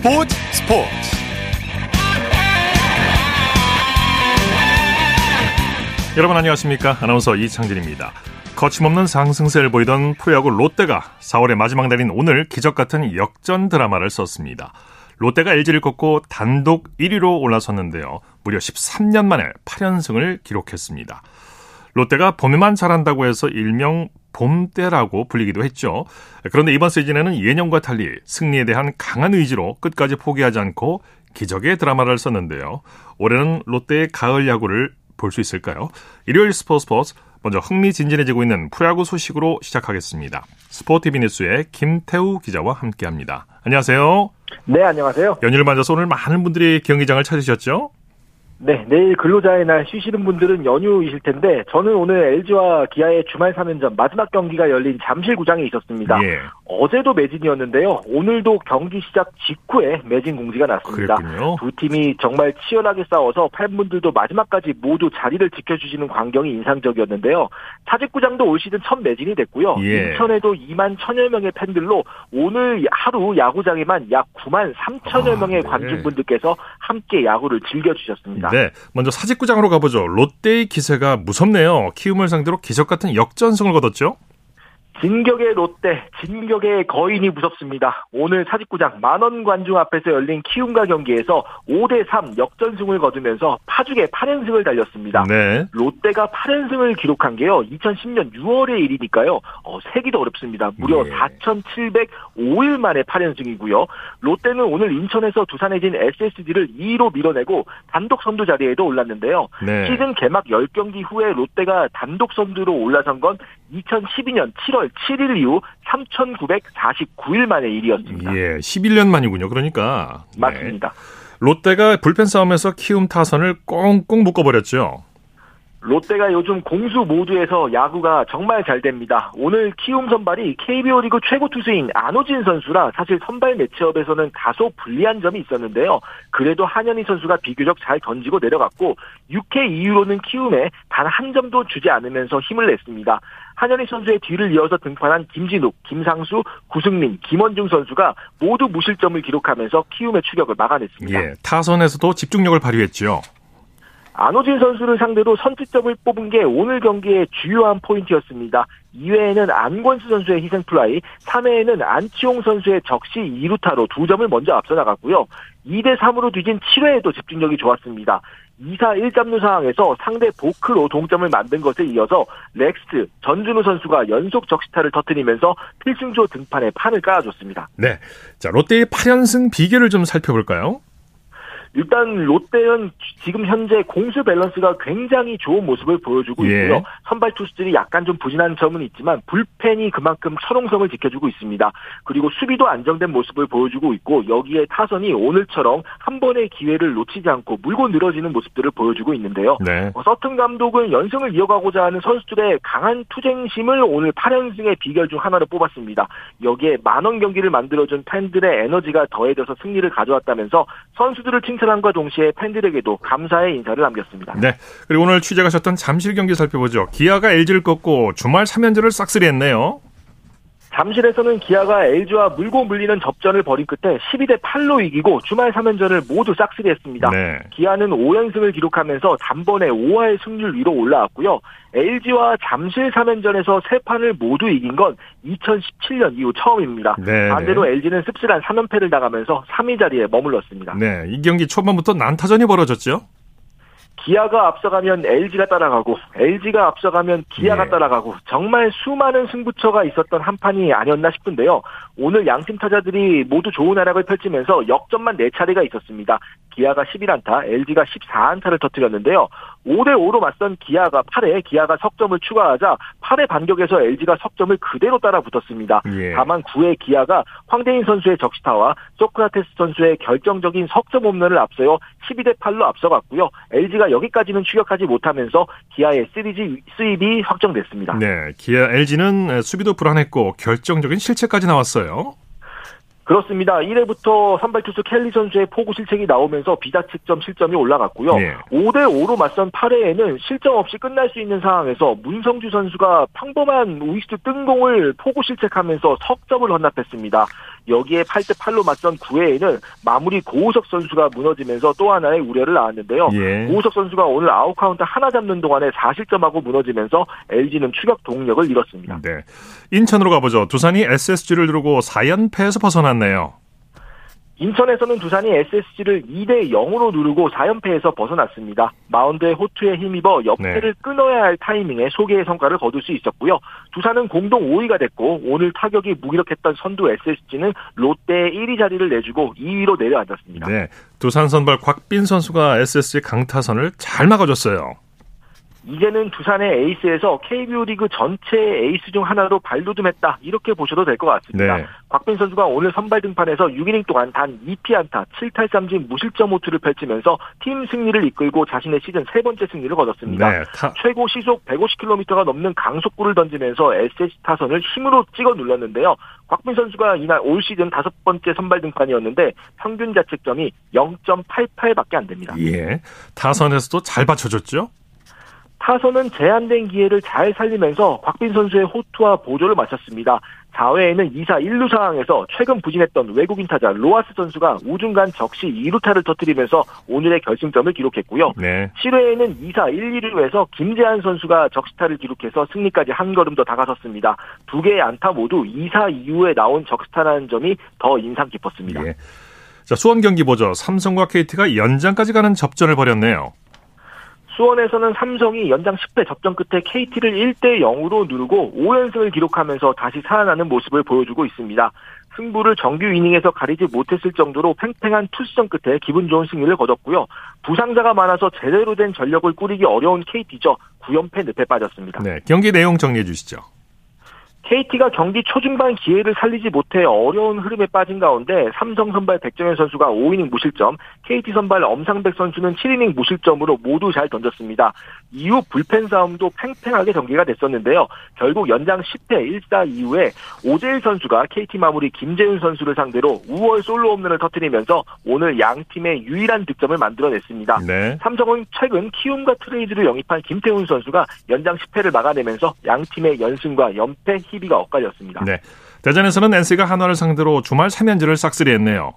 스포츠 스포츠. 여러분 안녕하십니까? 아나운서 이창진입니다. 거침없는 상승세를 보이던 프로야구 롯데가 4월의 마지막 날인 오늘 기적같은 역전 드라마를 썼습니다. 롯데가 LG를 꺾고 단독 1위로 올라섰는데요. 무려 13년 만에 8연승을 기록했습니다. 롯데가 봄에만 잘한다고 해서 일명 봄때라고 불리기도 했죠. 그런데 이번 시즌에는 예년과 달리 승리에 대한 강한 의지로 끝까지 포기하지 않고 기적의 드라마를 썼는데요. 올해는 롯데의 가을 야구를 볼 수 있을까요? 일요일 스포츠 스포츠 먼저 흥미진진해지고 있는 프로야구 소식으로 시작하겠습니다. 스포티비 뉴스의 김태우 기자와 함께합니다. 안녕하세요. 네, 안녕하세요. 연휴를 맞아서 오늘 많은 분들이 경기장을 찾으셨죠? 네, 내일 근로자의 날 쉬시는 분들은 연휴이실 텐데 저는 오늘 LG와 기아의 주말 3연전 마지막 경기가 열린 잠실구장에 있었습니다. 예. 어제도 매진이었는데요. 오늘도 경기 시작 직후에 매진 공지가 났습니다. 그랬군요. 두 팀이 정말 치열하게 싸워서 팬분들도 마지막까지 모두 자리를 지켜주시는 광경이 인상적이었는데요. 사직구장도 올 시즌 첫 매진이 됐고요. 예. 인천에도 2만 천여 명의 팬들로 오늘 하루 야구장에만 약 9만 3천여 아, 명의 네. 관중분들께서 함께 야구를 즐겨주셨습니다. 네, 먼저 사직구장으로 가보죠. 롯데의 기세가 무섭네요. 키움을 상대로 기적 같은 역전승을 거뒀죠. 진격의 롯데, 진격의 거인이 무섭습니다. 오늘 사직구장 만원 관중 앞에서 열린 키움과 경기에서 5대3 역전승을 거두면서 파죽의 8연승을 달렸습니다. 네. 롯데가 8연승을 기록한 게요. 2010년 6월의 일이니까요. 어, 세기도 어렵습니다. 무려 네. 4,705일 만에 8연승이고요. 롯데는 오늘 인천에서 두산에 진 SSG를 2위로 밀어내고 단독 선두 자리에도 올랐는데요. 네. 시즌 개막 10경기 후에 롯데가 단독 선두로 올라선 건 2012년 7월 7일 이후 3,949일 만의 일이었습니다. 예, 11년 만이군요. 그러니까. 네. 맞습니다. 롯데가 불펜 싸움에서 키움 타선을 꽁꽁 묶어버렸죠. 롯데가 요즘 공수 모두에서 야구가 정말 잘 됩니다. 오늘 키움 선발이 KBO 리그 최고 투수인 안호진 선수라 사실 선발 매치업에서는 다소 불리한 점이 있었는데요. 그래도 한현희 선수가 비교적 잘 던지고 내려갔고 6회 이후로는 키움에 단 한 점도 주지 않으면서 힘을 냈습니다. 한현희 선수의 뒤를 이어서 등판한 김진욱, 김상수, 구승민, 김원중 선수가 모두 무실점을 기록하면서 키움의 추격을 막아냈습니다. 예, 타선에서도 집중력을 발휘했죠. 안호진 선수를 상대로 선취점을 뽑은 게 오늘 경기의 주요한 포인트였습니다. 2회에는 안권수 선수의 희생플라이, 3회에는 안치홍 선수의 적시 2루타로 두 점을 먼저 앞서 나갔고요. 2대 3으로 뒤진 7회에도 집중력이 좋았습니다. 2사 1, 3루 상황에서 상대 보크로 동점을 만든 것에 이어서 렉스, 전준우 선수가 연속 적시타를 터뜨리면서 필승조 등판에 판을 깔아줬습니다. 네. 자, 롯데의 8연승 비결을 좀 살펴볼까요? 일단 롯데는 지금 현재 공수 밸런스가 굉장히 좋은 모습을 보여주고 예. 있고요. 예. 선발 투수들이 약간 좀 부진한 점은 있지만 불펜이 그만큼 철옹성을 지켜주고 있습니다. 그리고 수비도 안정된 모습을 보여주고 있고 여기에 타선이 오늘처럼 한 번의 기회를 놓치지 않고 물고 늘어지는 모습들을 보여주고 있는데요. 네. 어, 서튼 감독은 연승을 이어가고자 하는 선수들의 강한 투쟁심을 오늘 8연승의 비결 중 하나로 뽑았습니다. 여기에 만원 경기를 만들어준 팬들의 에너지가 더해져서 승리를 가져왔다면서 선수들을 칭 칭찬함과 동시에 팬들에게도 감사의 인사를 남겼습니다. 네. 그리고 오늘 취재 가셨던 잠실 경기 살펴보죠. 기아가 LG를 꺾고 주말 3연전을 싹쓸이했네요. 잠실에서는 기아가 LG와 물고 물리는 접전을 벌인 끝에 12대 8로 이기고 주말 3연전을 모두 싹쓸이했습니다. 네. 기아는 5연승을 기록하면서 단번에 5화의 승률 위로 올라왔고요. LG와 잠실 3연전에서 3판을 모두 이긴 건 2017년 이후 처음입니다. 네. 반대로 LG는 씁쓸한 3연패를 당하면서 3위 자리에 머물렀습니다. 네, 이 경기 초반부터 난타전이 벌어졌죠? 기아가 앞서가면 LG가 따라가고 LG가 앞서가면 기아가 네. 따라가고 정말 수많은 승부처가 있었던 한 판이 아니었나 싶은데요. 오늘 양팀 타자들이 모두 좋은 활약을 펼치면서 역전만 4차례가 있었습니다. 기아가 11안타, LG가 14안타를 터뜨렸는데요. 5대5로 맞선 기아가 8회 기아가 석점을 추가하자 8회 반격에서 LG가 석점을 그대로 따라 붙었습니다. 예. 다만 9회 기아가 황대인 선수의 적시타와 소크라테스 선수의 결정적인 석점 홈런을 앞서요 12대 8로 앞서갔고요. LG가 여기까지는 추격하지 못하면서 기아의 시리즈 수입이 확정됐습니다. 네, 기아 LG는 수비도 불안했고 결정적인 실책까지 나왔어요. 그렇습니다. 1회부터 선발 투수 켈리 선수의 포구 실책이 나오면서 비자책점 실점이 올라갔고요. 네. 5대 5로 맞선 8회에는 실점 없이 끝날 수 있는 상황에서 문성주 선수가 평범한 우익수 뜬공을 포구 실책하면서 석점을 헌납했습니다. 여기에 8대 8로 맞선 9회에는 마무리 고우석 선수가 무너지면서 또 하나의 우려를 낳았는데요. 예. 고우석 선수가 오늘 아웃 카운트 하나 잡는 동안에 4실점하고 무너지면서 LG는 추격 동력을 잃었습니다. 네. 인천으로 가보죠. 두산이 SSG를 두르고 4연패에서 벗어 났네요. 인천에서는 두산이 SSG를 2대 0으로 누르고 4연패에서 벗어났습니다. 마운드의 호투에 힘입어 옆패를 네. 끊어야 할 타이밍에 소개의 성과를 거둘 수 있었고요. 두산은 공동 5위가 됐고 오늘 타격이 무기력했던 선두 SSG는 롯데의 1위 자리를 내주고 2위로 내려앉았습니다. 네, 두산 선발 곽빈 선수가 SSG 강타선을 잘 막아줬어요. 이제는 두산의 에이스에서 KBO 리그 전체 에이스 중 하나로 발돋움했다 이렇게 보셔도 될 것 같습니다. 네. 곽빈 선수가 오늘 선발 등판에서 6이닝 동안 단 2피 안타 7탈삼진 무실점 호투를 펼치면서 팀 승리를 이끌고 자신의 시즌 세 번째 승리를 거뒀습니다. 네. 타... 최고 시속 150km가 넘는 강속구를 던지면서 SSG 타선을 힘으로 찍어 눌렀는데요. 곽빈 선수가 이날 올 시즌 다섯 번째 선발 등판이었는데 평균 자책점이 0.88밖에 안 됩니다. 예. 타선에서도 잘 받쳐줬죠? 타선은 제한된 기회를 잘 살리면서 곽빈 선수의 호투와 보조를 마쳤습니다. 4회에는 2사 1루 상황에서 최근 부진했던 외국인 타자 로아스 선수가 우중간 적시 2루타를 터뜨리면서 오늘의 결승점을 기록했고요. 네. 7회에는 2사 1, 2루에서 김재한 선수가 적시타를 기록해서 승리까지 한 걸음 더 다가섰습니다. 두 개의 안타 모두 2사 이후에 나온 적시타라는 점이 더 인상 깊었습니다. 예. 자, 수원 경기 보죠. 삼성과 KT가 연장까지 가는 접전을 벌였네요. 수원에서는 삼성이 연장 10회 접전 끝에 KT를 1대 0으로 누르고 5연승을 기록하면서 다시 살아나는 모습을 보여주고 있습니다. 승부를 정규 이닝에서 가리지 못했을 정도로 팽팽한 투수전 끝에 기분 좋은 승리를 거뒀고요. 부상자가 많아서 제대로 된 전력을 꾸리기 어려운 KT죠. 9연패 늪에 빠졌습니다. 네, 경기 내용 정리해 주시죠. KT가 경기 초중반 기회를 살리지 못해 어려운 흐름에 빠진 가운데 삼성 선발 백정현 선수가 5이닝 무실점, KT 선발 엄상백 선수는 7이닝 무실점으로 모두 잘 던졌습니다. 이후 불펜 싸움도 팽팽하게 전개가 됐었는데요. 결국 연장 10회 1사 이후에 오재일 선수가 KT 마무리 김재윤 선수를 상대로 우월 솔로 홈런을 터뜨리면서 오늘 양 팀의 유일한 득점을 만들어냈습니다. 네. 삼성은 최근 키움과 트레이드로 영입한 김태훈 선수가 연장 10회를 막아내면서 양 팀의 연승과 연패 힘 TV가 엇갈렸습니다. 네. 대전에서는 NC가 한화를 상대로 주말 3연전을 싹쓸이했네요.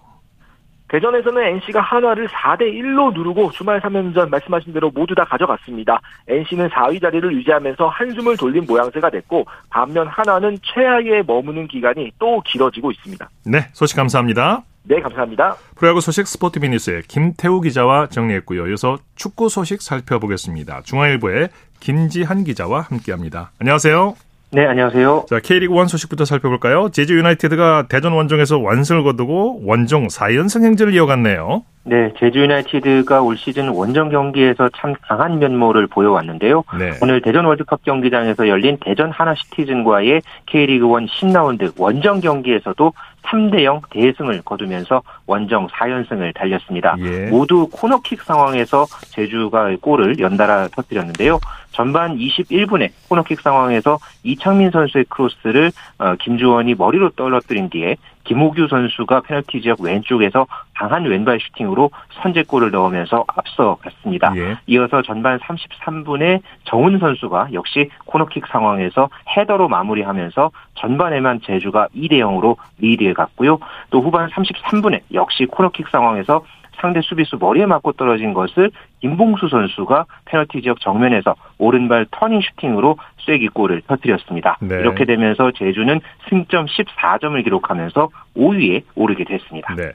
대전에서는 NC가 한화를 4대 1로 누르고 주말 3연전 말씀하신 대로 모두 다 가져갔습니다. NC는 4위 자리를 유지하면서 한숨을 돌린 모양새가 됐고 반면 한화는 최하위에 머무는 기간이 또 길어지고 있습니다. 네, 소식 감사합니다. 네, 감사합니다. 프로야구 소식 스포티비니스의 김태우 기자와 정리했고요. 이어서 축구 소식 살펴보겠습니다. 중앙일보의 김지한 기자와 함께합니다. 안녕하세요. 네, 안녕하세요. 자, K리그 1 소식부터 살펴볼까요? 제주 유나이티드가 대전 원정에서 완승을 거두고 원정 4연승 행진을 이어갔네요. 네, 제주 유나이티드가 올 시즌 원정 경기에서 참 강한 면모를 보여왔는데요. 네. 오늘 대전 월드컵 경기장에서 열린 대전 하나 시티즌과의 K리그 1 10라운드 원정 경기에서도 3대 0 대승을 거두면서 원정 4연승을 달렸습니다. 예. 모두 코너킥 상황에서 제주가 골을 연달아 터뜨렸는데요. 전반 21분에 코너킥 상황에서 이창민 선수의 크로스를 어, 김주공이 머리로 떨어뜨린 뒤에 김오규 선수가 페널티 지역 왼쪽에서 강한 왼발 슈팅으로 선제골을 넣으면서 앞서갔습니다. 예. 이어서 전반 33분에 정운 선수가 역시 코너킥 상황에서 헤더로 마무리하면서 전반에만 제주가 2대 0으로 리드해 갔고요. 또 후반 33분에 역시 코너킥 상황에서 상대 수비수 머리에 맞고 떨어진 것을 김봉수 선수가 페널티 지역 정면에서 오른발 터닝 슈팅으로 쐐기골을 터뜨렸습니다. 네. 이렇게 되면서 제주는 승점 14점을 기록하면서 5위에 오르게 됐습니다. 네.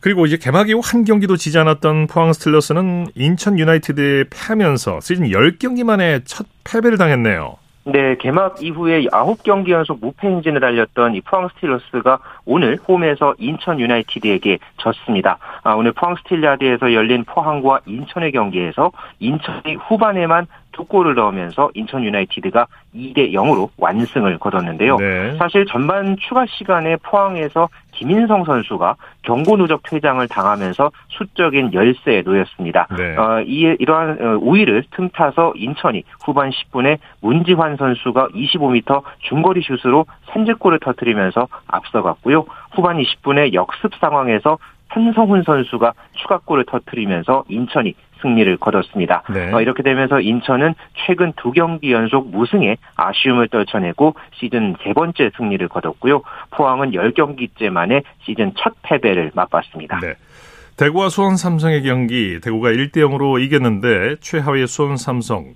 그리고 이제 개막 이후 한 경기도 지지 않았던 포항 스틸러스는 인천 유나이티드에 패하면서 시즌 10경기 만에 첫 패배를 당했네요. 네, 개막 이후에 9경기 연속 무패 행진을 달렸던 이 포항 스틸러스가 오늘 홈에서 인천 유나이티드에게 졌습니다. 아, 오늘 포항 스틸야드에서 열린 포항과 인천의 경기에서 인천이 후반에만 두 골을 넣으면서 인천 유나이티드가 2대 0으로 완승을 거뒀는데요. 네. 사실 전반 추가 시간에 포항에서 김인성 선수가 경고 누적 퇴장을 당하면서 수적인 열세에 놓였습니다. 네. 어, 이, 이러한 어, 우위를 틈타서 인천이 후반 10분에 문지환 선수가 25m 중거리 슛으로 선제골을 터뜨리면서 앞서갔고요. 후반 20분에 역습 상황에서 한성훈 선수가 추가골을 터뜨리면서 인천이 승리를 거뒀습니다. 네. 어, 이렇게 되면서 인천은 최근 두 경기 연속 무승에 아쉬움을 떨쳐내고 시즌 세 번째 승리를 거뒀고요. 포항은 10경기째 만에 시즌 첫 패배를 맛봤습니다. 네. 대구와 수원 삼성의 경기 대구가 1대 0으로 이겼는데 최하위의 수원 삼성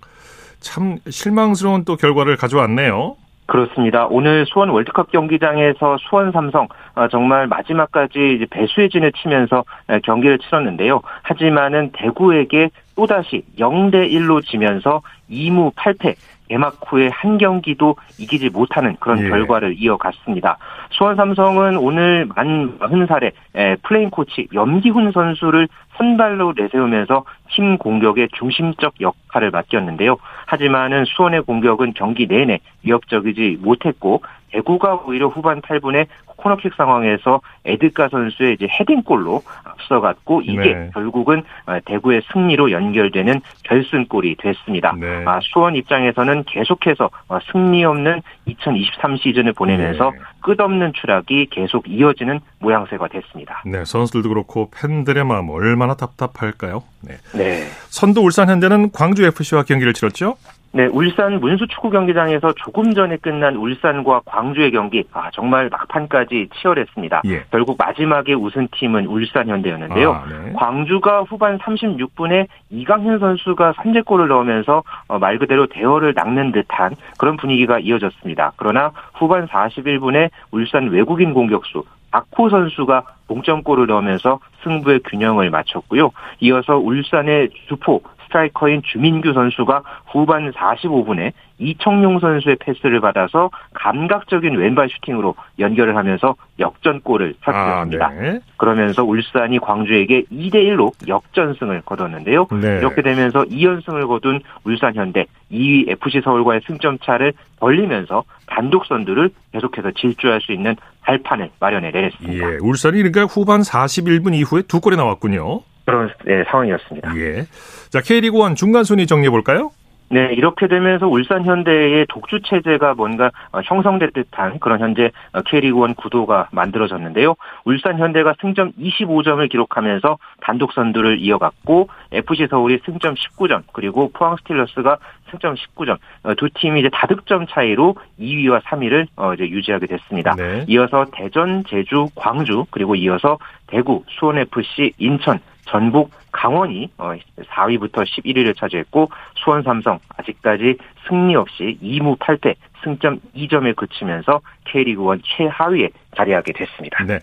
참 실망스러운 또 결과를 가져왔네요. 그렇습니다. 오늘 수원 월드컵 경기장에서 수원 삼성 어, 정말 마지막까지 배수의 진을 치면서 어, 경기를 치렀는데요. 하지만은 대구에게 또다시 0대 1로 지면서 2무 8패 개막 후에 한 경기도 이기지 못하는 그런 예. 결과를 이어갔습니다. 수원 삼성은 오늘 만 40살에 플레잉 코치 염기훈 선수를 선발로 내세우면서 팀 공격의 중심적 역할을 맡겼는데요. 하지만은 수원의 공격은 경기 내내 위협적이지 못했고 대구가 오히려 후반 8분에 코너킥 상황에서 에드가 선수의 이제 헤딩골로 앞서갔고 이게 네. 결국은 어, 대구의 승리로 연결되는 결승골이 됐습니다. 네. 아, 수원 입장에서는 계속해서 어, 승리 없는 2023 시즌을 보내면서 네. 끝없는 추락이 계속 이어지는 모양새가 됐습니다. 네, 선수들도 그렇고 팬들의 마음 얼마나 답답할까요? 네. 네. 선두 울산 현대는 광주 FC와 경기를 치렀죠? 네, 울산 문수 축구 경기장에서 조금 전에 끝난 울산과 광주의 경기, 아, 정말 막판까지 치열했습니다. 예. 결국 마지막에 우승 팀은 울산 현대였는데요. 아, 네. 광주가 후반 36분에 이강현 선수가 선제골을 넣으면서 어, 말 그대로 대열을 낚는 듯한 그런 분위기가 이어졌습니다. 그러나 후반 41분에 울산 외국인 공격수 박호 선수가 동점골을 넣으면서 승부의 균형을 맞췄고요. 이어서 울산의 주포 스트라이커인 주민규 선수가 후반 45분에 이청용 선수의 패스를 받아서 감각적인 왼발 슈팅으로 연결을 하면서 역전골을 터뜨렸습니다. 아, 네. 그러면서 울산이 광주에게 2대 1로 역전승을 거뒀는데요. 네. 이렇게 되면서 2연승을 거둔 울산 현대 2위 FC 서울과의 승점 차를 벌리면서 단독 선두를 계속해서 질주할 수 있는 발판을 마련해 내렸습니다. 예, 울산이 그러니까 후반 41분 이후에 두 골이 나왔군요. 그런 네, 상황이었습니다. 예. 자, K리그 1 중간 순위 정리해 볼까요? 네, 이렇게 되면서 울산 현대의 독주 체제가 뭔가 어, 형성될 듯한 그런 현재 어, K리그1 구도가 만들어졌는데요. 울산 현대가 승점 25점을 기록하면서 단독 선두를 이어갔고 FC 서울이 승점 19점 그리고 포항 스틸러스가 승점 19점 어, 두 팀이 이제 다득점 차이로 2위와 3위를 이제 유지하게 됐습니다. 네. 이어서 대전, 제주, 광주 그리고 이어서 대구, 수원 FC, 인천 전북, 강원이 4위부터 어, 11위를 차지했고 수원 삼성 아직까지 승리 없이 2무 8패 승점 2점에 그치면서 K리그 1 최하위에 자리하게 됐습니다. 네.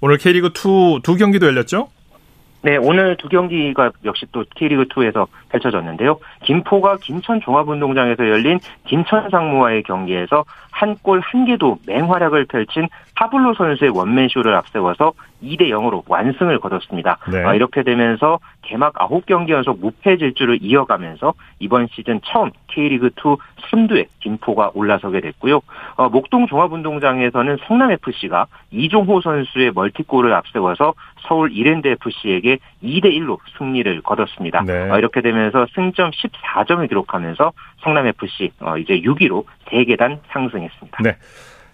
오늘 K리그 2 두 경기도 열렸죠? 네, 오늘 두 경기가 역시 또 K리그2에서 펼쳐졌는데요. 김포가 김천 종합운동장에서 열린 김천 상무와의 경기에서 한 골 한 개도 맹활약을 펼친 파블로 선수의 원맨쇼를 앞세워서 2대 0으로 완승을 거뒀습니다. 네. 아, 이렇게 되면서 개막 9경기 연속 무패 질주를 이어가면서 이번 시즌 처음 K리그2 선두에 김포가 올라서게 됐고요. 어, 목동 종합운동장에서는 성남FC가 이종호 선수의 멀티골을 앞세워서 서울 이랜드FC에게 2대 1로 승리를 거뒀습니다. 네. 어, 이렇게 되면서 승점 14점을 기록하면서 성남FC 어, 이제 6위로 3계단 상승했습니다. 네.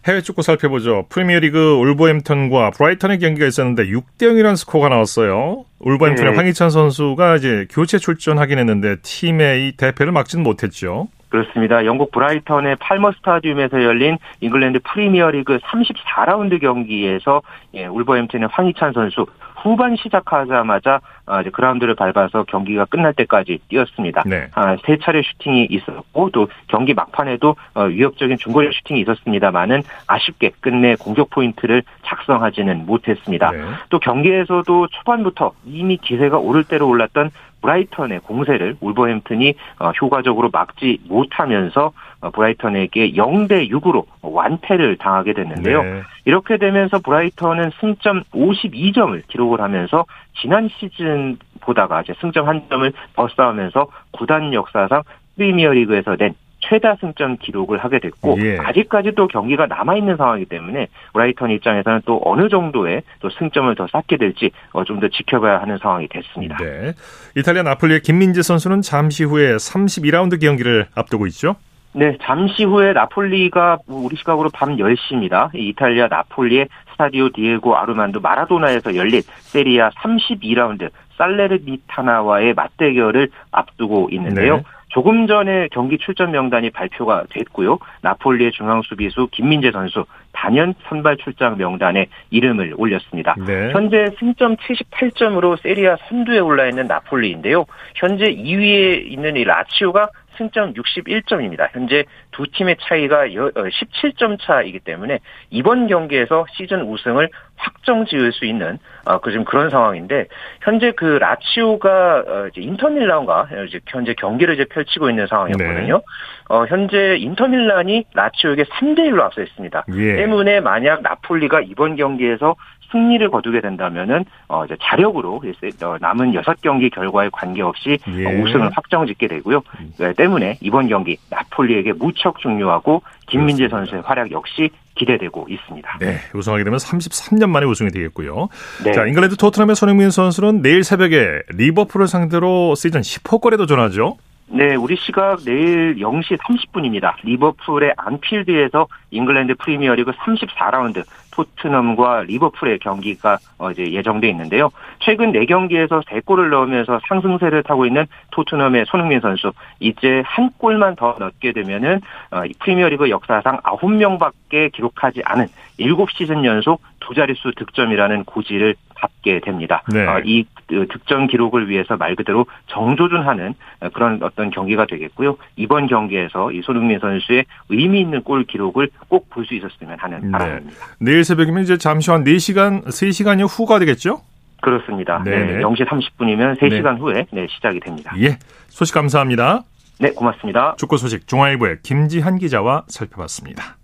해외 축구 살펴보죠. 프리미어리그 울버햄턴과 브라이턴의 경기가 있었는데 6대 0이라는 스코어가 나왔어요. 울버햄턴의 네. 황희찬 선수가 이제 교체 출전하긴 했는데 팀의 이 대패를 막지는 못했죠. 그렇습니다. 영국 브라이턴의 팔머 스타디움에서 열린 잉글랜드 프리미어리그 34라운드 경기에서 예, 울버햄튼의 황희찬 선수 후반 시작하자마자 어, 이제 그라운드를 밟아서 경기가 끝날 때까지 뛰었습니다. 네. 아, 세 차례 슈팅이 있었고 또 경기 막판에도 어, 위협적인 중거리 슈팅이 있었습니다만은 아쉽게 끝내 공격 포인트를 작성하지는 못했습니다. 네. 또 경기에서도 초반부터 이미 기세가 오를 대로 올랐던 브라이턴의 공세를 울버햄튼이 어, 효과적으로 막지 못하면서 어, 브라이턴에게 0대 6으로 완패를 당하게 됐는데요. 네. 이렇게 되면서 브라이턴은 승점 52점을 기록을 하면서 지난 시즌 보다가 이제 승점 한 점을 벗어나면서 구단 역사상 프리미어리그에서 낸 최다 승점 기록을 하게 됐고 예. 아직까지 또 경기가 남아 있는 상황이기 때문에 브라이턴 입장에서는 또 어느 정도의 또 승점을 더 쌓게 될지 어, 좀더 지켜봐야 하는 상황이 됐습니다. 네. 이탈리아 나폴리의 김민재 선수는 잠시 후에 32라운드 경기를 앞두고 있죠. 네, 잠시 후에 나폴리가 우리 시각으로 밤 10시입니다. 이탈리아 나폴리의 스타디오 디에고 아르만도 마라도나에서 열린 세리에 A 32라운드 살레르니타나와의 맞대결을 앞두고 있는데요. 네. 조금 전에 경기 출전 명단이 발표가 됐고요. 나폴리의 중앙 수비수 김민재 선수 단연 선발 출장 명단에 이름을 올렸습니다. 네. 현재 승점 78점으로 세리아 선두에 올라 있는 나폴리인데요. 현재 2위에 있는 이 라치오가 승점 61점입니다. 현재 두 팀의 차이가 17점 어, 차이기 때문에 이번 경기에서 시즌 우승을 확정 지을 수 있는 어, 그 지금 그런 상황인데 현재 그 라치오가 어, 이제 인터밀란과 현재 경기를 이제 펼치고 있는 상황이었거든요. 네. 어, 현재 인터밀란이 라치오에게 3대 1로 앞서 있습니다. 예. 때문에 만약 나폴리가 이번 경기에서 승리를 거두게 된다면은 어 이제 자력으로 어, 남은 6경기 결과에 관계없이 예. 우승을 확정짓게 되고요. 음. 네, 때문에 이번 경기 나폴리에게 무척 중요하고 김민재 선수의 활약 역시 기대되고 있습니다. 네, 우승하게 되면 33년 만에 우승이 되겠고요. 네. 자, 잉글랜드 토트넘의 손흥민 선수는 내일 새벽에 리버풀을 상대로 시즌 10호 골에 도전하죠. 네, 우리 시각 내일 0시 30분입니다. 리버풀의 안필드에서 잉글랜드 프리미어리그 34라운드 토트넘과 리버풀의 경기가 어, 이제 예정돼 있는데요. 최근 4경기에서 3골을 넣으면서 상승세를 타고 있는 토트넘의 손흥민 선수 이제 한 골만 더 넣게 되면은 어, 프리미어리그 역사상 9명밖에 기록하지 않은 7시즌 연속 두 자릿수 득점이라는 고지를 받게 됩니다. 네. 어, 이그 득점 기록을 위해서 말 그대로 정조준하는 그런 어떤 경기가 되겠고요. 이번 경기에서 이 손흥민 선수의 의미 있는 골 기록을 꼭 볼 수 있었으면 하는 네. 바람입니다. 내일 새벽이면 이제 잠시 후 4시간, 3시간이 후가 되겠죠? 그렇습니다. 네. 네. 0시 30분이면 3시간 네. 후에 네, 시작이 됩니다. 예. 소식 감사합니다. 네, 고맙습니다. 축구 소식 중앙일보의 김지한 기자와 살펴봤습니다.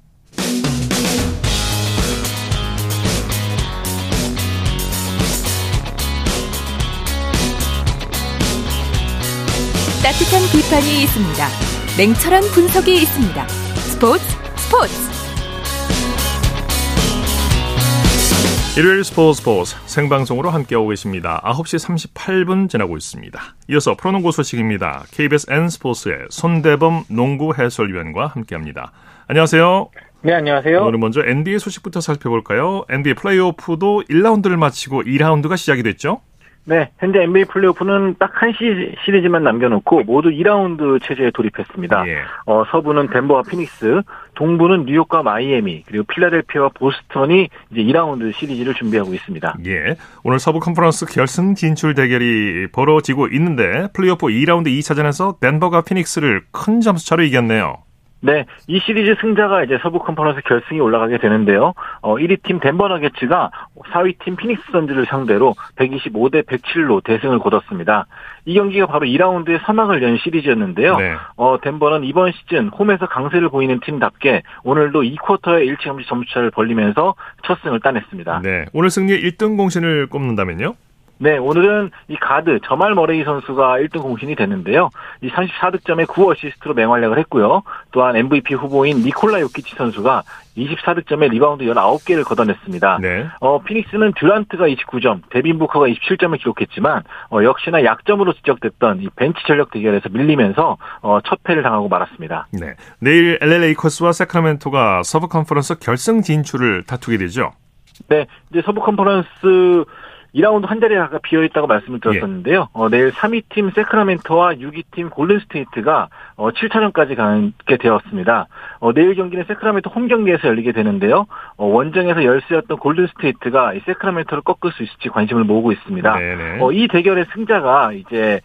따뜻한 비판이 있습니다. 냉철한 분석이 있습니다. 스포츠 스포츠 일요일 스포츠 스포츠 생방송으로 함께하고 계십니다. 9시 38분 지나고 있습니다. 이어서 프로농구 소식입니다. KBS N스포츠의 손대범 농구 해설위원과 함께합니다. 안녕하세요. 네, 안녕하세요. 오늘 먼저 NBA 소식부터 살펴볼까요? NBA 플레이오프도 1라운드를 마치고 2라운드가 시작이 됐죠? 네, 현재 NBA 플레이오프는 딱 한 시리즈만 남겨놓고 모두 2라운드 체제에 돌입했습니다. 예. 어, 서부는 덴버와 피닉스, 동부는 뉴욕과 마이애미, 그리고 필라델피아와 보스턴이 이제 2라운드 시리즈를 준비하고 있습니다. 예. 오늘 서부 컨퍼런스 결승 진출 대결이 벌어지고 있는데 플레이오프 2라운드 2차전에서 덴버가 피닉스를 큰 점수 차로 이겼네요. 네, 이 시리즈 승자가 이제 서부 컨퍼런스 결승이 올라가게 되는데요. 어, 1위 팀 덴버 너게츠가 4위 팀 피닉스 선즈를 상대로 125대 107로 대승을 거뒀습니다. 이 경기가 바로 2라운드의 서막을 연 시리즈였는데요. 네. 어, 덴버는 이번 시즌 홈에서 강세를 보이는 팀답게 오늘도 2쿼터에 일찌감치 점수차를 벌리면서 첫 승을 따냈습니다. 네, 오늘 승리의 1등 공신을 꼽는다면요? 네, 오늘은 이 가드 저말 머레이 선수가 1등 공신이 됐는데요. 이 34득점에 9어시스트로 맹활약을 했고요. 또한 MVP 후보인 니콜라 요키치 선수가 24득점에 리바운드 19개를 걷어냈습니다. 네. 어, 피닉스는 듀란트가 29점, 데빈 부커가 27점을 기록했지만 어, 역시나 약점으로 지적됐던 이 벤치 전력 대결에서 밀리면서 어, 첫 패를 당하고 말았습니다. 네. 내일 LA 레이커스와 세크라멘토가 서브 컨퍼런스 결승 진출을 다투게 되죠. 네, 이제 서부 컨퍼런스 2라운드 한 자리가 비어 있다고 말씀을 드렸었는데요. 예. 어, 내일 3위 팀 새크라멘토와 6위 팀 골든스테이트가 어, 7차전까지 가게 되었습니다. 어, 내일 경기는 새크라멘토 홈 경기에서 열리게 되는데요. 어, 원정에서 열세였던 골든스테이트가 이 새크라멘토를 꺾을 수 있을지 관심을 모으고 있습니다. 어, 이 대결의 승자가 이제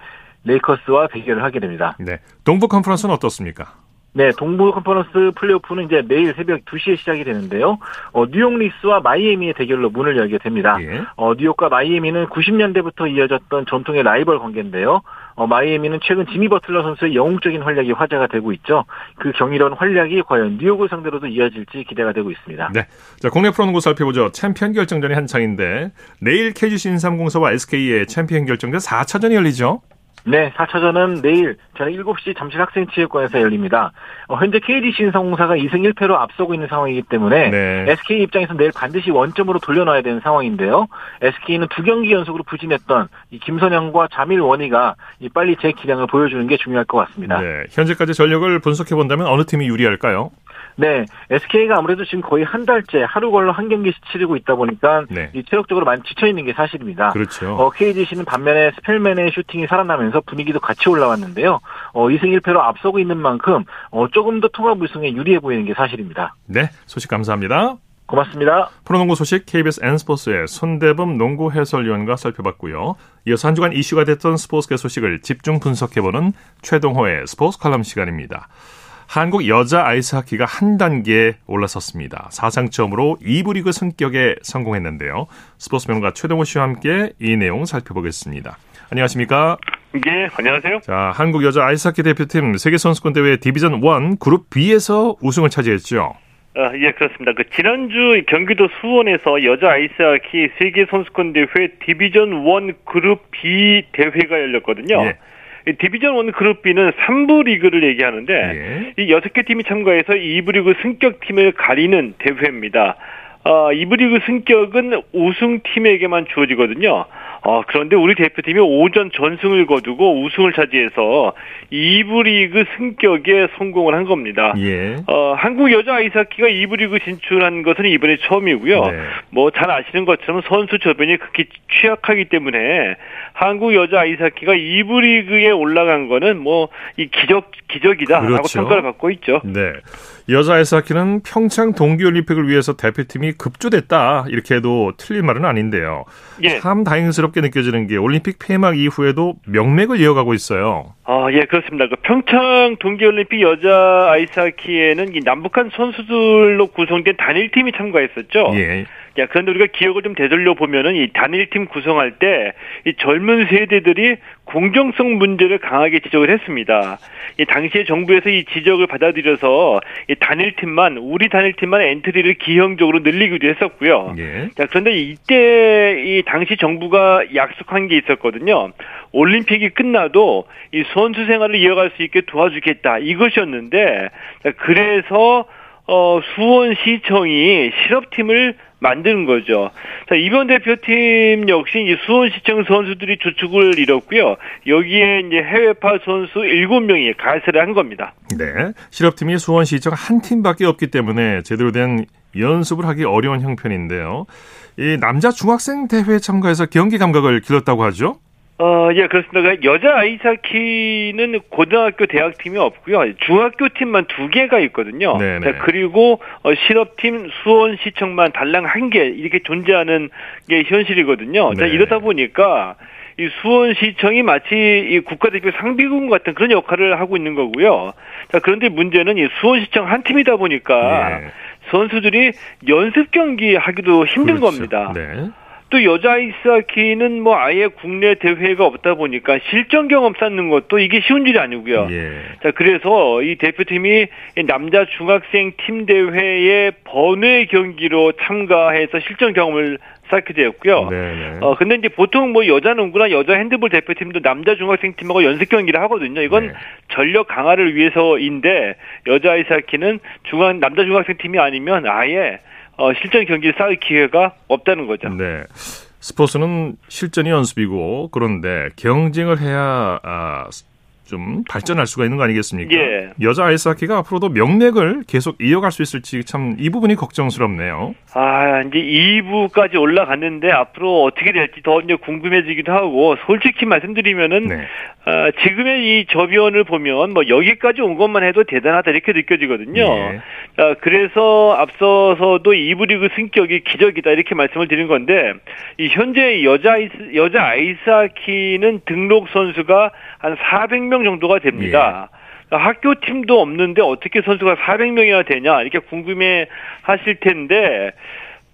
레이커스와 대결을 하게 됩니다. 네. 동부 컨퍼런스는 어떻습니까? 네, 동부 컨퍼런스 플레이오프는 이제 내일 새벽 2시에 시작이 되는데요. 어, 뉴욕 닉스와 마이애미의 대결로 문을 열게 됩니다. 예. 어, 뉴욕과 마이애미는 90년대부터 이어졌던 전통의 라이벌 관계인데요. 어, 마이애미는 최근 지미 버틀러 선수의 영웅적인 활약이 화제가 되고 있죠. 그 경이로운 활약이 과연 뉴욕을 상대로도 이어질지 기대가 되고 있습니다. 네. 자, 국내 프로농구 살펴보죠. 챔피언 결정전이 한창인데 내일 KGC 인삼공사와 SK의 챔피언 결정전 4차전이 열리죠. 네, 4차전은 내일 저녁 7시 잠실 학생체육관에서 열립니다. 어, 현재 KDC 인상공사가 2승 1패로 앞서고 있는 상황이기 때문에 네. SK 입장에서 내일 반드시 원점으로 돌려놔야 되는 상황인데요. SK는 두 경기 연속으로 부진했던 이 김선영과 자밀 원희가 이 빨리 제 기량을 보여주는 게 중요할 것 같습니다. 네. 현재까지 전력을 분석해 본다면 어느 팀이 유리할까요? 네, SK가 아무래도 지금 거의 한 달째 하루 걸러 한 경기씩 치르고 있다 보니까 네. 이 체력적으로 많이 지쳐 있는 게 사실입니다. 그렇죠. 어, KGC는 반면에 스펠맨의 슈팅이 살아나면서 분위기도 같이 올라왔는데요. 어, 2승 1패로 앞서고 있는 만큼 어, 조금 더 통합 우승에 유리해 보이는 게 사실입니다. 네, 소식 감사합니다. 고맙습니다. 프로농구 소식 KBS N스포츠의 손대범 농구 해설위원과 살펴봤고요. 이어서 한 주간 이슈가 됐던 스포츠계 소식을 집중 분석해보는 최동호의 스포츠 칼럼 시간입니다. 한국 여자 아이스하키가 한 단계 올라섰습니다. 사상 처음으로 2부 리그 승격에 성공했는데요. 스포츠 평론가 최동호 씨와 함께 이 내용 살펴보겠습니다. 안녕하십니까? 예, 안녕하세요. 자, 한국 여자 아이스하키 대표팀 세계 선수권 대회 디비전 1 그룹 B에서 우승을 차지했죠. 아, 예, 그렇습니다. 그 지난주 경기도 수원에서 여자 아이스하키 세계 선수권 대회 디비전 1 그룹 B 대회가 열렸거든요. 예. 디비전 1 그룹 B는 3부 리그를 얘기하는데 예. 이 6개 팀이 참가해서 2부 리그 승격 팀을 가리는 대회입니다. 어, 2부 리그 승격은 우승팀에게만 주어지거든요. 어, 그런데 우리 대표팀이 오전 전승을 거두고 우승을 차지해서 2부 리그 승격에 성공을 한 겁니다. 예. 어, 한국 여자 아이스하키가 2부 리그 진출한 것은 이번에 처음이고요. 네. 뭐잘 아시는 것처럼 선수 저변이 극히 취약하기 때문에 한국 여자 아이스하키가 2부 리그에 올라간 거는 뭐 이 기적 기적이다라고 그렇죠. 평가를 받고 있죠. 네. 여자 아이스하키는 평창 동계올림픽을 위해서 대표팀이 급조됐다 이렇게 해도 틀린 말은 아닌데요. 예. 참 다행스럽게 느껴지는 게 올림픽 폐막 이후에도 명맥을 이어가고 있어요. 아, 예, 그렇습니다. 그 평창 동계올림픽 여자 아이스하키에는 이 남북한 선수들로 구성된 단일팀이 참가했었죠. 예. 야, 그런데 우리가 기억을 좀 되돌려 보면은 이 단일팀 구성할 때 이 젊은 세대들이 공정성 문제를 강하게 지적을 했습니다. 이 당시에 정부에서 이 지적을 받아들여서 이 단일팀만 우리 단일팀만 엔트리를 기형적으로 늘리기도 했었고요. 예. 자, 그런데 이때 이 당시 정부가 약속한 게 있었거든요. 올림픽이 끝나도 이 선수 생활을 이어갈 수 있게 도와주겠다 이것이었는데 자, 그래서 어, 수원시청이 실업팀을 만드는 거죠. 자, 이번 대표팀 역시 이 수원시청 선수들이 주축을 이뤘고요. 여기에 이제 해외파 선수 7명이 가세를 한 겁니다. 네. 실업팀이 수원시청 한 팀밖에 없기 때문에 제대로 된 연습을 하기 어려운 형편인데요. 이 남자 중학생 대회에 참가해서 경기 감각을 길렀다고 하죠? 어, 예, 그렇습니다. 그러니까 여자 아이스하키는 고등학교, 대학팀이 없고요. 중학교 팀만 두 개가 있거든요. 네, 네. 자, 그리고 어, 실업팀 수원시청만 달랑 한 개 이렇게 존재하는 게 현실이거든요. 네. 자, 이러다 보니까 이 수원시청이 마치 이 국가대표 상비군 같은 그런 역할을 하고 있는 거고요. 자, 그런데 문제는 이 수원시청 한 팀이다 보니까 네. 선수들이 연습 경기 하기도 힘든 그렇죠. 겁니다. 네. 또 여자 아이스하키는 뭐 아예 국내 대회가 없다 보니까 실전 경험 쌓는 것도 이게 쉬운 일이 아니고요. 예. 자 그래서 이 대표팀이 남자 중학생 팀 대회에 번외 경기로 참가해서 실전 경험을 쌓게 되었고요. 네네. 네. 어 근데 이제 보통 뭐 여자 농구나 여자 핸드볼 대표팀도 남자 중학생 팀하고 연습 경기를 하거든요. 이건 네. 전력 강화를 위해서인데 여자 아이스하키는 중학 남자 중학생 팀이 아니면 아예 어, 실전 경기를 쌓을 기회가 없다는 거죠. 네. 스포츠는 실전이 연습이고 그런데 경쟁을 해야 아, 좀 발전할 수가 있는 거 아니겠습니까? 예. 여자 아이스하키가 앞으로도 명맥을 계속 이어갈 수 있을지 참 이 부분이 걱정스럽네요. 아, 이제 2부까지 올라갔는데 앞으로 어떻게 될지 더 이제 궁금해지기도 하고 솔직히 말씀드리면은 네. 아, 지금의 이 저비원을 보면 뭐 여기까지 온 것만 해도 대단하다 이렇게 느껴지거든요. 네. 자, 그래서 앞서서도 2부 리그 승격이 기적이다 이렇게 말씀을 드린 건데 이 현재 여자 아이스 여자 아이스하키는 등록 선수가 한 400명 정도가 됩니다. 예. 학교 팀도 없는데 어떻게 선수가 400명이나 되냐 이렇게 궁금해 하실 텐데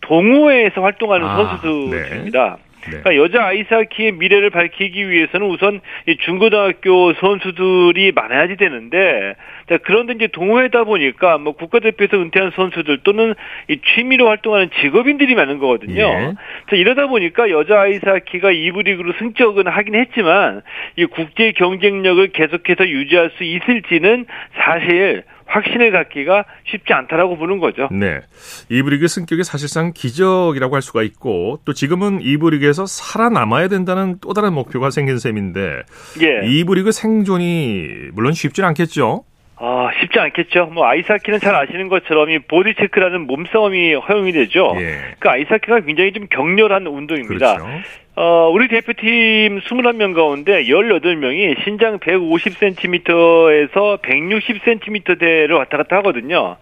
동호회에서 활동하는 아, 선수들입니다. 네. 네. 그러니까 여자 아이스하키의 미래를 밝히기 위해서는 우선 이 중고등학교 선수들이 많아야지 되는데 자, 그런데 이제 동호회다 보니까 뭐 국가대표에서 은퇴한 선수들 또는 이 취미로 활동하는 직업인들이 많은 거거든요. 예. 자, 이러다 보니까 여자 아이스하키가 2부 리그로 승격은 하긴 했지만 이 국제 경쟁력을 계속해서 유지할 수 있을지는 사실 확신을 갖기가 쉽지 않다라고 보는 거죠. 네. 2부 리그 승격이 사실상 기적이라고 할 수가 있고 또 지금은 2부 리그에서 살아남아야 된다는 또 다른 목표가 생긴 셈인데 예. 2부 리그 생존이 물론 쉽지는 않겠죠. 아, 쉽지 않겠죠. 뭐 아이스하키는 잘 아시는 것처럼 이 보디 체크라는 몸싸움이 허용이 되죠. 예. 그 아이스하키가 굉장히 좀 격렬한 운동입니다. 그렇죠. 어, 우리 대표팀 21명 가운데 18명이 신장 150cm에서 160cm대를 왔다 갔다 하거든요.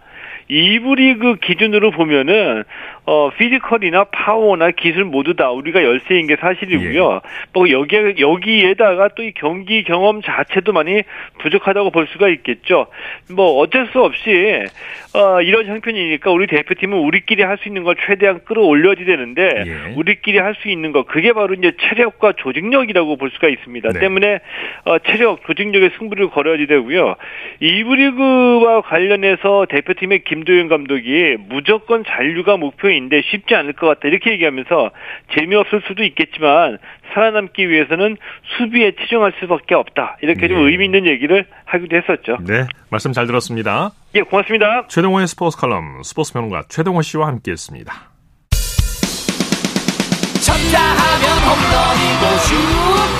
2부 리그 기준으로 보면은 어 피지컬이나 파워나 기술 모두 다 우리가 열세인 게 사실이고요. 예. 뭐 여기 여기에다가 또 이 경기 경험 자체도 많이 부족하다고 볼 수가 있겠죠. 뭐 어쩔 수 없이 어 이런 형편이니까 우리 대표팀은 우리끼리 할 수 있는 걸 최대한 끌어올려야 되는데 예. 우리끼리 할 수 있는 거 그게 바로 이제 체력과 조직력이라고 볼 수가 있습니다. 네. 때문에 어 체력 조직력의 승부를 걸어야 되고요. 2부 리그와 관련해서 대표팀의 김도현 감독이 무조건 잔류가 목표인 인데 쉽지 않을 것 같다 이렇게 얘기하면서 재미없을 수도 있겠지만 살아남기 위해서는 수비에 치중할 수밖에 없다 이렇게 좀 네. 의미 있는 얘기를 하기도 했었죠. 네, 말씀 잘 들었습니다. 예, 고맙습니다. 최동호의 스포츠 칼럼 스포츠 평론가 최동호 씨와 함께했습니다. 쳤다 하면 홈런이고 슛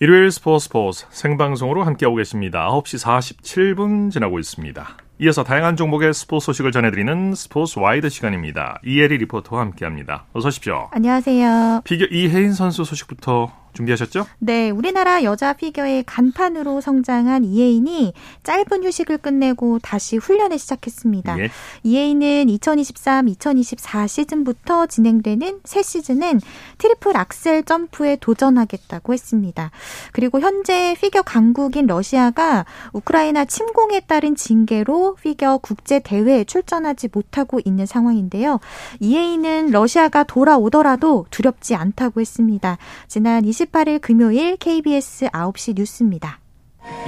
일요일 스포츠 스포츠 생방송으로 함께하고 계십니다. 9시 47분 지나고 있습니다. 이어서 다양한 종목의 스포츠 소식을 전해드리는 스포츠 와이드 시간입니다. 이혜리 리포터와 함께합니다. 어서 오십시오. 안녕하세요. 피겨 이해인 선수 소식부터 준비하셨죠? 네, 우리나라 여자 피겨의 간판으로 성장한 이해인이 짧은 휴식을 끝내고 다시 훈련을 시작했습니다. 예. 이해인은 2023-2024 시즌부터 진행되는 새 시즌은 트리플 악셀 점프에 도전하겠다고 했습니다. 그리고 현재 피겨 강국인 러시아가 우크라이나 침공에 따른 징계로 피겨 국제 대회에 출전하지 못하고 있는 상황인데요. 이해인은 러시아가 돌아오더라도 두렵지 않다고 했습니다. 지난 28일 금요일 KBS 9시 뉴스입니다.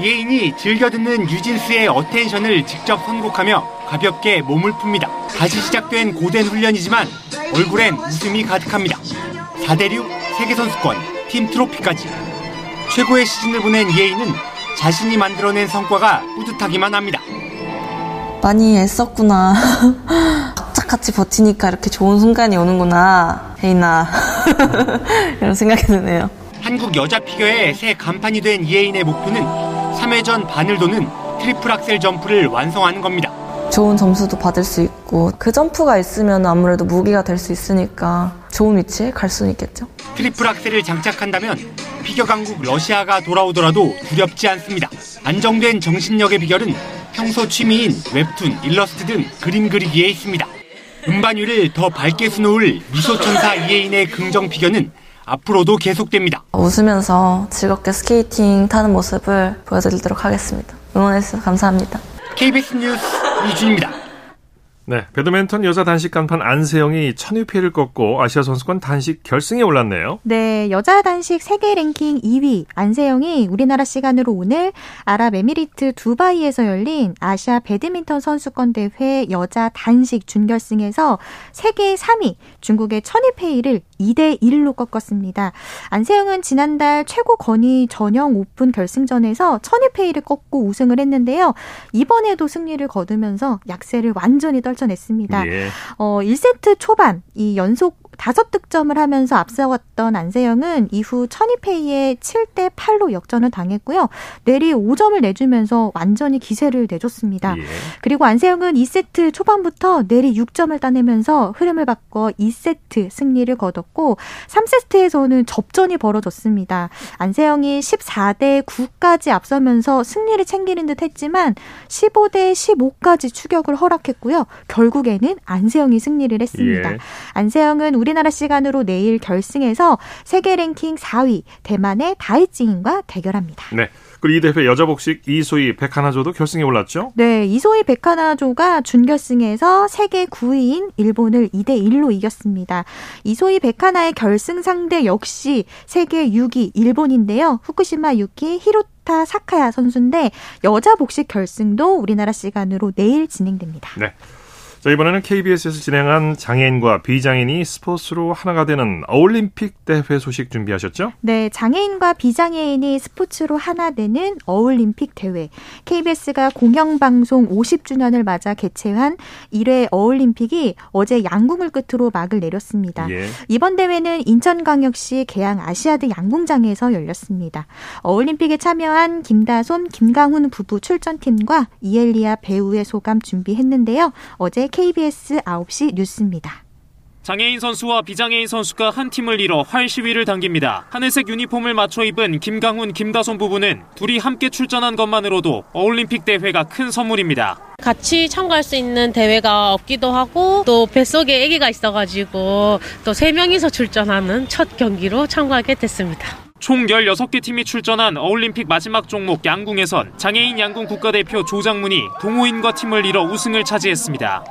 해인이 즐겨 듣는 뉴진스의 Attention을 직접 선곡하며 가볍게 몸을 풉니다. 다시 시작된 고된 훈련이지만 얼굴엔 웃음이 가득합니다. 4대륙 세계선수권 팀 트로피까지 최고의 시즌을 보낸 예인은 자신이 만들어낸 성과가 뿌듯하기만 합니다. 많이 애썼구나. 착같이 버티니까 이렇게 좋은 순간이 오는구나. 혜인아. 이런 생각이 드네요. 한국 여자 피겨의 새 간판이 된 이혜인의 목표는 3회 전 반을 도는 트리플 악셀 점프를 완성하는 겁니다. 좋은 점수도 받을 수 있고 그 점프가 있으면 아무래도 무기가 될 수 있으니까 좋은 위치에 갈 수는 있겠죠. 트리플 악셀을 장착한다면 피겨 강국 러시아가 돌아오더라도 두렵지 않습니다. 안정된 정신력의 비결은 평소 취미인 웹툰, 일러스트 등 그림 그리기에 있습니다. 은반 위를 더 밝게 수놓을 미소천사 이해인의 긍정 피겨는 앞으로도 계속됩니다. 웃으면서 즐겁게 스케이팅 타는 모습을 보여드리도록 하겠습니다. 응원해주셔서 감사합니다. KBS 뉴스 이준입니다. 네, 배드민턴 여자 단식 간판 안세영이 천위페이를 꺾고 아시아 선수권 단식 결승에 올랐네요. 네, 여자 단식 세계 랭킹 2위 안세영이 우리나라 시간으로 오늘 아랍에미리트 두바이에서 열린 아시아 배드민턴 선수권 대회 여자 단식 준결승에서 세계 3위 중국의 천유페이를 2대 1로 꺾었습니다. 안세영은 지난달 최고 건위 전형 오픈 결승전에서 천유페이를 꺾고 우승을 했는데요. 이번에도 승리를 거두면서 약세를 완전히 떨쳐 떨쳐냈습니다. 예. 어, 1세트 초반 이 연속 다섯 득점을 하면서 앞서갔던 안세영은 이후 천이페이에 7대 8로 역전을 당했고요. 내리 5점을 내주면서 완전히 기세를 내줬습니다. 예. 그리고 안세영은 2세트 초반부터 내리 6점을 따내면서 흐름을 바꿔 2세트 승리를 거뒀고 3세트에서는 접전이 벌어졌습니다. 안세영이 14대 9까지 앞서면서 승리를 챙기는 듯 했지만 15대 15까지 추격을 허락했고요. 결국에는 안세영이 승리를 했습니다. 예. 안세영은 우리 나라 시간으로 내일 결승에서 세계 랭킹 4위 대만의 다이징인과 대결합니다. 네. 그리고 이 대회 여자 복식 이소희 백하나조도 결승에 올랐죠? 네, 이소희 백하나조가 준결승에서 세계 9위인 일본을 2대 1로 이겼습니다. 이소희 백하나의 결승 상대 역시 세계 6위 일본인데요. 후쿠시마 유키 히로 타 사카야 선수인데 여자 복식 결승도 우리나라 시간으로 내일 진행됩니다. 네. 자, 이번에는 KBS에서 진행한 장애인과 비장애인이 스포츠로 하나가 되는 어울림픽 대회 소식 준비하셨죠? 네, 장애인과 비장애인이 스포츠로 하나 되는 어울림픽 대회. KBS가 공영방송 50주년을 맞아 개최한 1회 어울림픽이 어제 양궁을 끝으로 막을 내렸습니다. 예. 이번 대회는 인천광역시 계양 아시아드 양궁장에서 열렸습니다. 어울림픽에 참여한 김다솜, 김강훈 부부 출전팀과 이엘리아 배우의 소감 준비했는데요. 어제 KBS 9시 뉴스입니다. 장애인 선수와 비장애인 선수가 한 팀을 이뤄 활 시위를 당깁니다. 하늘색 유니폼을 맞춰 입은 김강훈, 김다솜 부부는 둘이 함께 출전한 것만으로도 어올림픽 대회가 큰 선물입니다. 같이 참가할 수 있는 대회가 없기도 하고 또 뱃속에 아기가 있어가지고 또 세 명이서 출전하는 첫 경기로 참가하게 됐습니다. 총 16개 팀이 출전한 어올림픽 마지막 종목 양궁에선 장애인 양궁 국가대표 조장문이 동호인과 팀을 이뤄 우승을 차지했습니다.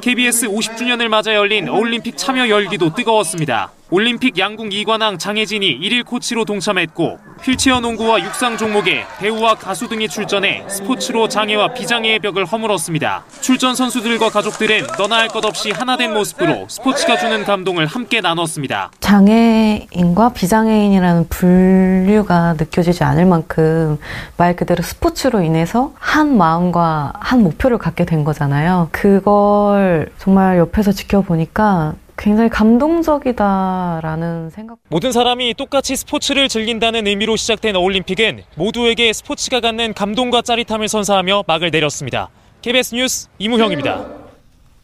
KBS 50주년을 맞아 열린 올림픽 참여 열기도 뜨거웠습니다. 올림픽 양궁 2관왕 장혜진이 1일 코치로 동참했고 휠체어 농구와 육상 종목에 배우와 가수 등이 출전해 스포츠로 장애와 비장애의 벽을 허물었습니다. 출전 선수들과 가족들은 너나 할 것 없이 하나 된 모습으로 스포츠가 주는 감동을 함께 나눴습니다. 장애인과 비장애인이라는 분류가 느껴지지 않을 만큼 말 그대로 스포츠로 인해서 한 마음과 한 목표를 갖게 된 거잖아요. 그걸 정말 옆에서 지켜보니까 굉장히 감동적이다라는 생각. 모든 사람이 똑같이 스포츠를 즐긴다는 의미로 시작된 어올림픽은 모두에게 스포츠가 갖는 감동과 짜릿함을 선사하며 막을 내렸습니다. KBS 뉴스 이무형입니다.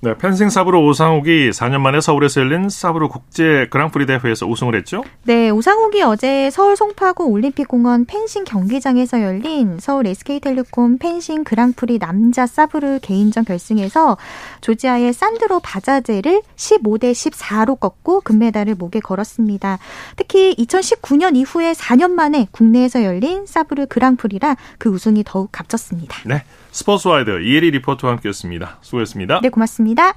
네, 펜싱 사브르 오상욱이 4년 만에 서울에서 열린 사브르 국제 그랑프리 대회에서 우승을 했죠? 네, 오상욱이 어제 서울 송파구 올림픽공원 펜싱 경기장에서 열린 서울 SK텔레콤 펜싱 그랑프리 남자 사브르 개인전 결승에서 조지아의 산드로 바자제를 15대 14로 꺾고 금메달을 목에 걸었습니다. 특히 2019년 이후에 4년 만에 국내에서 열린 사브르 그랑프리라 그 우승이 더욱 값졌습니다. 네. 스포츠와이드 이혜리 리포터와 함께했습니다. 수고했습니다. 네, 고맙습니다.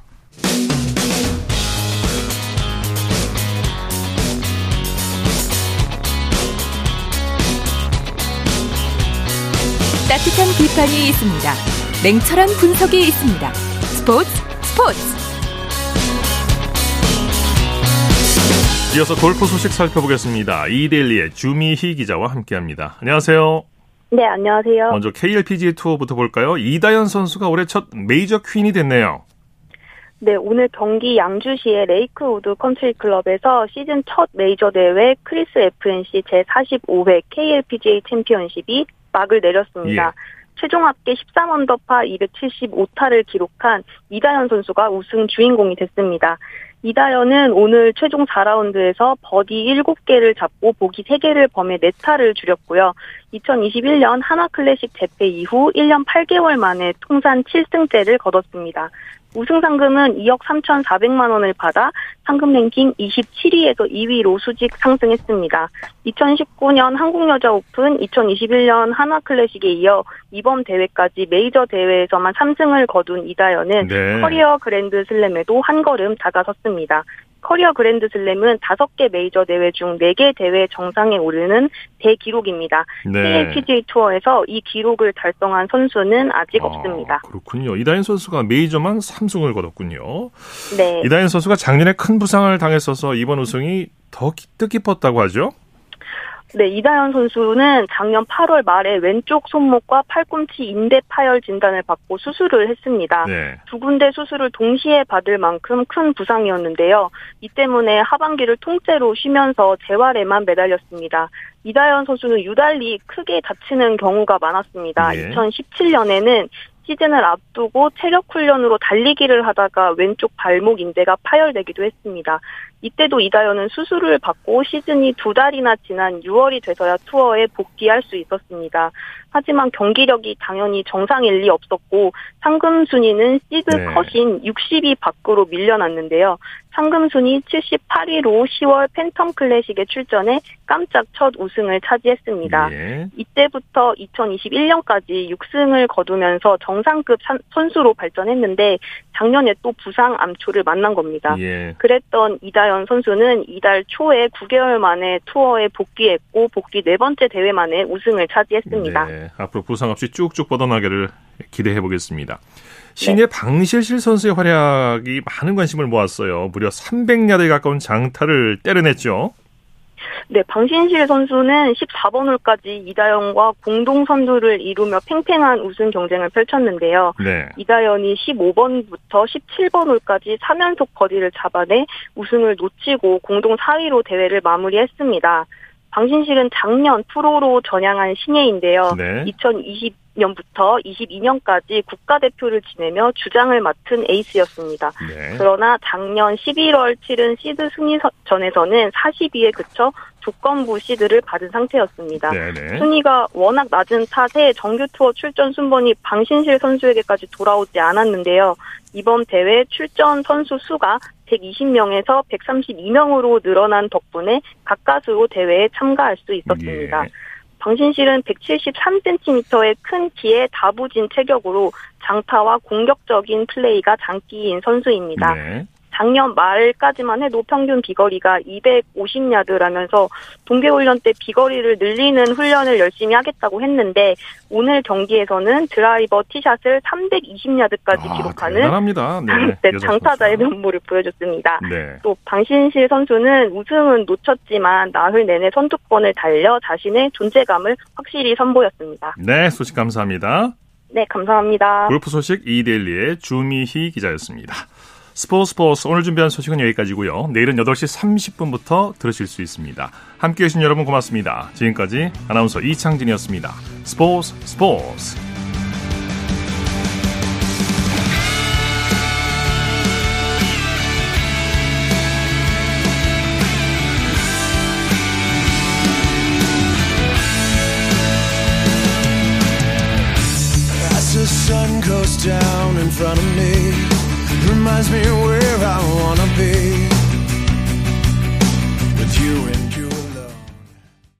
따뜻한 비판이 있습니다. 냉철한 분석이 있습니다. 스포츠 스포츠 이어서 골프 소식 살펴보겠습니다. 이데일리의 주미희 기자와 함께합니다. 안녕하세요. 네, 안녕하세요. 먼저 KLPGA 투어부터 볼까요? 이다연 선수가 올해 첫 메이저 퀸이 됐네요. 네, 오늘 경기 양주시의 레이크우드 컨트리 클럽에서 시즌 첫 메이저 대회 크리스 F&C 제45회 KLPGA 챔피언십이 막을 내렸습니다. 예. 최종 합계 13언더파 275타를 기록한 이다현 선수가 우승 주인공이 됐습니다. 이다현은 오늘 최종 4라운드에서 버디 7개를 잡고 보기 3개를 범해 4타를 줄였고요. 2021년 한화클래식 재패 이후 1년 8개월 만에 통산 7승째를 거뒀습니다. 우승 상금은 2억 3,400만 원을 받아 상금 랭킹 27위에서 2위로 수직 상승했습니다. 2019년 한국여자 오픈, 2021년 한화 클래식에 이어 이번 대회까지 메이저 대회에서만 3승을 거둔 이다연은 네. 커리어 그랜드 슬램에도 한 걸음 다가섰습니다. 커리어 그랜드 슬램은 5개 메이저 대회 중 4개 대회 정상에 오르는 대기록입니다. 네. KLPGA 투어에서 이 기록을 달성한 선수는 아직 아, 없습니다. 그렇군요. 이다연 선수가 메이저만 3승을 거뒀군요. 네. 이다연 선수가 작년에 큰 부상을 당했어서 이번 우승이 더 뜻깊었다고 하죠? 네, 이다현 선수는 작년 8월 말에 왼쪽 손목과 팔꿈치 인대 파열 진단을 받고 수술을 했습니다. 네. 두 군데 수술을 동시에 받을 만큼 큰 부상이었는데요. 이 때문에 하반기를 통째로 쉬면서 재활에만 매달렸습니다. 이다현 선수는 유달리 크게 다치는 경우가 많았습니다. 네. 2017년에는 시즌을 앞두고 체력 훈련으로 달리기를 하다가 왼쪽 발목 인대가 파열되기도 했습니다. 이때도 이다연은 수술을 받고 시즌이 두 달이나 지난 6월이 돼서야 투어에 복귀할 수 있었습니다. 하지만 경기력이 당연히 정상일 리 없었고 상금 순위는 시드 네. 컷인 60위 밖으로 밀려났는데요. 상금 순위 78위로 10월 팬텀 클래식에 출전해 깜짝 첫 우승을 차지했습니다. 예. 이때부터 2021년까지 6승을 거두면서 정상급 선수로 발전했는데 작년에 또 부상 암초를 만난 겁니다. 예. 그랬던 이다연 선수는 이달 초에 9개월 만에 투어에 복귀했고 복귀 네 번째 대회 만에 우승을 차지했습니다. 네. 앞으로 부상 없이 쭉쭉 뻗어나기를 기대해 보겠습니다. 신예 네. 방실실 선수의 활약이 많은 관심을 모았어요. 무려 300야드에 가까운 장타를 때려냈죠. 네, 방신실 선수는 14번 홀까지 이다연과 공동 선두를 이루며 팽팽한 우승 경쟁을 펼쳤는데요. 네. 이다연이 15번부터 17번 홀까지 3연속 버디를 잡아내 우승을 놓치고 공동 4위로 대회를 마무리했습니다. 방신실은 작년 프로로 전향한 신예인데요. 네. 2020 년부터 22년까지 국가대표를 지내며 주장을 맡은 에이스였습니다. 네. 그러나 작년 11월 치른 시드 순위전에서는 40위에 그쳐 조건부 시드를 받은 상태였습니다. 네네. 순위가 워낙 낮은 탓에 정규 투어 출전 순번이 방신실 선수에게까지 돌아오지 않았는데요. 이번 대회 출전 선수 수가 120명에서 132명으로 늘어난 덕분에 가까스로 대회에 참가할 수 있었습니다. 예. 방신실은 173cm의 큰 키에 다부진 체격으로 장타와 공격적인 플레이가 장기인 선수입니다. 네. 작년 말까지만 해도 평균 비거리가 250야드라면서 동계훈련 때 비거리를 늘리는 훈련을 열심히 하겠다고 했는데 오늘 경기에서는 드라이버 티샷을 320야드까지 아, 기록하는 대단합니다. 네, 네, 장타자의 면모를 보여줬습니다. 네. 또 방신실 선수는 우승은 놓쳤지만 나흘 내내 선두권을 달려 자신의 존재감을 확실히 선보였습니다. 네, 소식 감사합니다. 네, 감사합니다. 골프 소식 이데일리의 주미희 기자였습니다. 스포츠 스포츠 오늘 준비한 소식은 여기까지고요. 내일은 8시 30분부터 들으실 수 있습니다. 함께해 주신 여러분 고맙습니다. 지금까지 아나운서 이창진이었습니다. 스포츠 스포츠